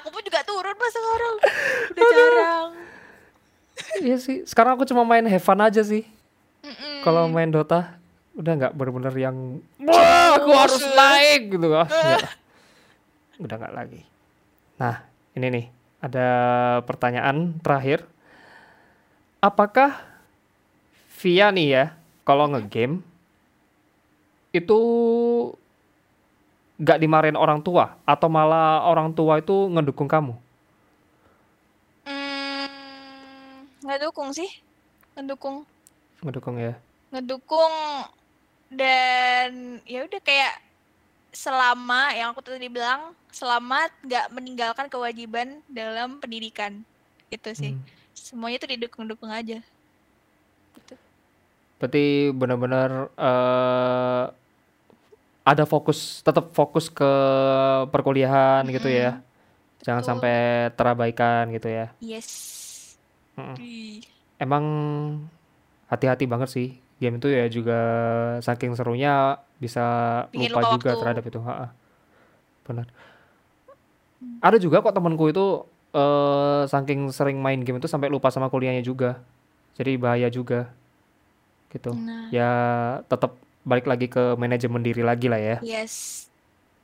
Aku pun juga turun mas sekarang, udah jarang. Iya sih. Sekarang aku cuma main have fun aja sih. Mm-mm. Kalau main Dota udah nggak bener-bener yang wah aku harus naik gitu ah. Nggak. Udah nggak lagi. Nah, ini nih ada pertanyaan terakhir. Apakah Via nih ya kalau ngegame itu nggak dimarahin orang tua atau malah orang tua itu ngedukung kamu? Hmm, ngedukung sih, ngedukung, Ngedukung ya. ngedukung dan ya udah kayak selama yang aku tadi bilang selama nggak meninggalkan kewajiban dalam pendidikan itu sih Hmm. semuanya tuh didukung-dukung aja Berarti benar-benar eh, ada fokus, tetap fokus ke perkuliahan gitu ya. Jangan Betul. sampai terabaikan gitu ya. yes. Wih. Emang hati-hati banget sih. Game itu ya juga saking serunya bisa Bikin lupa lupa juga waktu. terhadap itu. Ha-ha. Benar. Ada juga kok temanku itu eh saking sering main game itu sampai lupa sama kuliahnya juga. Jadi bahaya juga. Gitu. nah Ya tetap balik lagi ke manajemen diri lagi lah ya. Yes.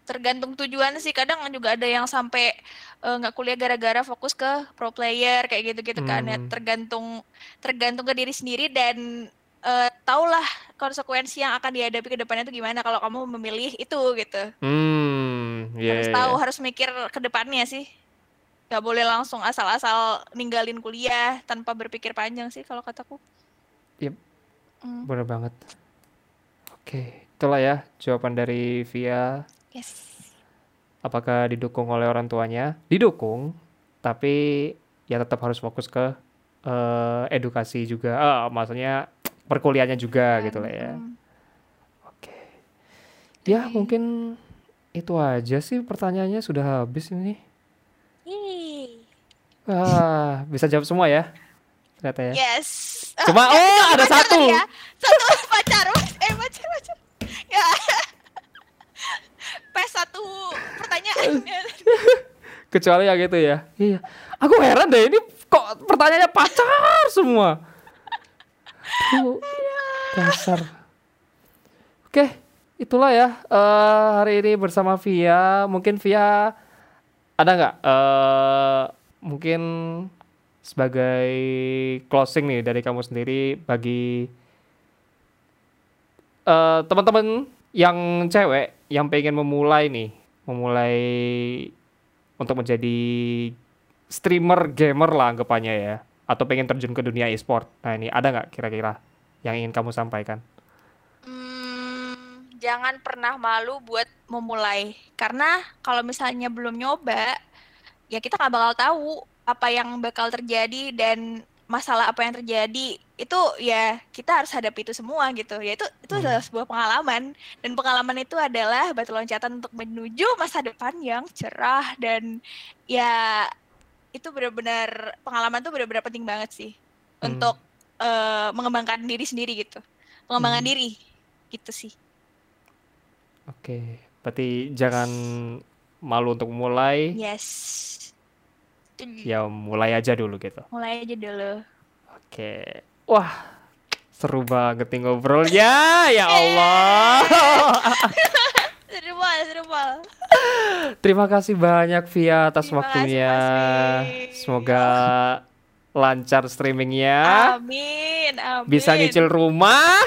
Tergantung tujuan sih. Kadang juga ada yang sampai eh, nggak kuliah gara-gara fokus ke pro player kayak gitu-gitu kan ya. Hmm. Tergantung tergantung ke diri sendiri dan eh, taulah konsekuensi yang akan dihadapi ke depannya itu gimana kalau kamu memilih itu gitu. Hmm, ya. Harus tahu, harus mikir ke depannya sih. Gak boleh langsung asal-asal ninggalin kuliah tanpa berpikir panjang sih kalau kataku. Yep. Hmm, Bener banget. Oke, itulah ya jawaban dari Via. yes. Apakah didukung oleh orang tuanya? Didukung, tapi ya tetap harus fokus ke eh, edukasi juga. Ah, maksudnya perkuliahannya juga gitu lah ya. Hmm. Oke. Ya, mungkin itu aja sih pertanyaannya sudah habis ini. Wah, bisa jawab semua ya? Ternyata ya. Yes. Cuma Ah, oh ada satu. ya. Satu pacar. Eh pacar pacar. Ya. Pes satu pertanyaan. Kecuali yang gitu ya. Iya. Aku heran deh ini kok pertanyaannya pacar semua. Dasar. Oke, itulah ya eh, hari ini bersama Via. Mungkin Via ada nggak eh mungkin sebagai closing nih dari kamu sendiri bagi eh teman-teman yang cewek yang pengen memulai nih, memulai untuk menjadi streamer gamer lah anggapannya ya, atau pengen terjun ke dunia e-sport. Nah ini ada nggak kira-kira yang ingin kamu sampaikan? Hmm, jangan pernah malu buat memulai. Karena kalau misalnya belum nyoba, ya kita nggak bakal tahu apa yang bakal terjadi dan masalah apa yang terjadi itu ya kita harus hadapi itu semua gitu. Ya itu itu Hmm. adalah sebuah pengalaman. Dan pengalaman itu adalah batu loncatan untuk menuju masa depan yang cerah dan ya itu benar-benar pengalaman tuh benar-benar penting banget sih. Hmm. untuk eh, mengembangkan diri sendiri gitu. Pengembangan Hmm. diri gitu sih. Oke, berarti jangan malu untuk mulai, yes ya mulai aja dulu gitu. mulai aja dulu Oke, wah seru banget nih ngobrolnya, ya Allah. seru banget seru banget Terima kasih banyak Via atas Terima kasih, waktunya. Wi. Semoga lancar streamingnya, amin amin bisa nyicil rumah.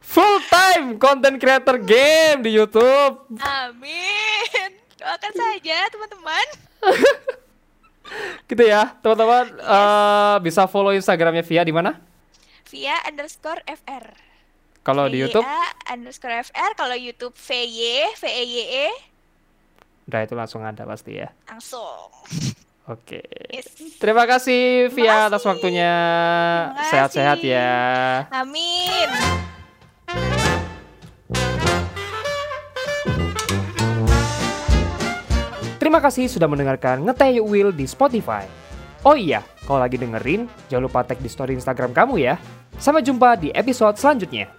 Full time content creator game di YouTube. amin doakan saja teman-teman Gitu ya, teman-teman eh, bisa follow Instagramnya Via di mana? via underscore fr Kalau di YouTube, VYA underscore fr kalau YouTube vy v e y e udah itu langsung ada pasti ya. langsung Oke. Yes. Terima kasih Via Terima atas waktunya. Sehat-sehat ya. Amin. Terima kasih sudah mendengarkan Ngeteh Will di Spotify. Oh iya, kalau lagi dengerin, jangan lupa tag di story Instagram kamu ya. Sampai jumpa di episode selanjutnya.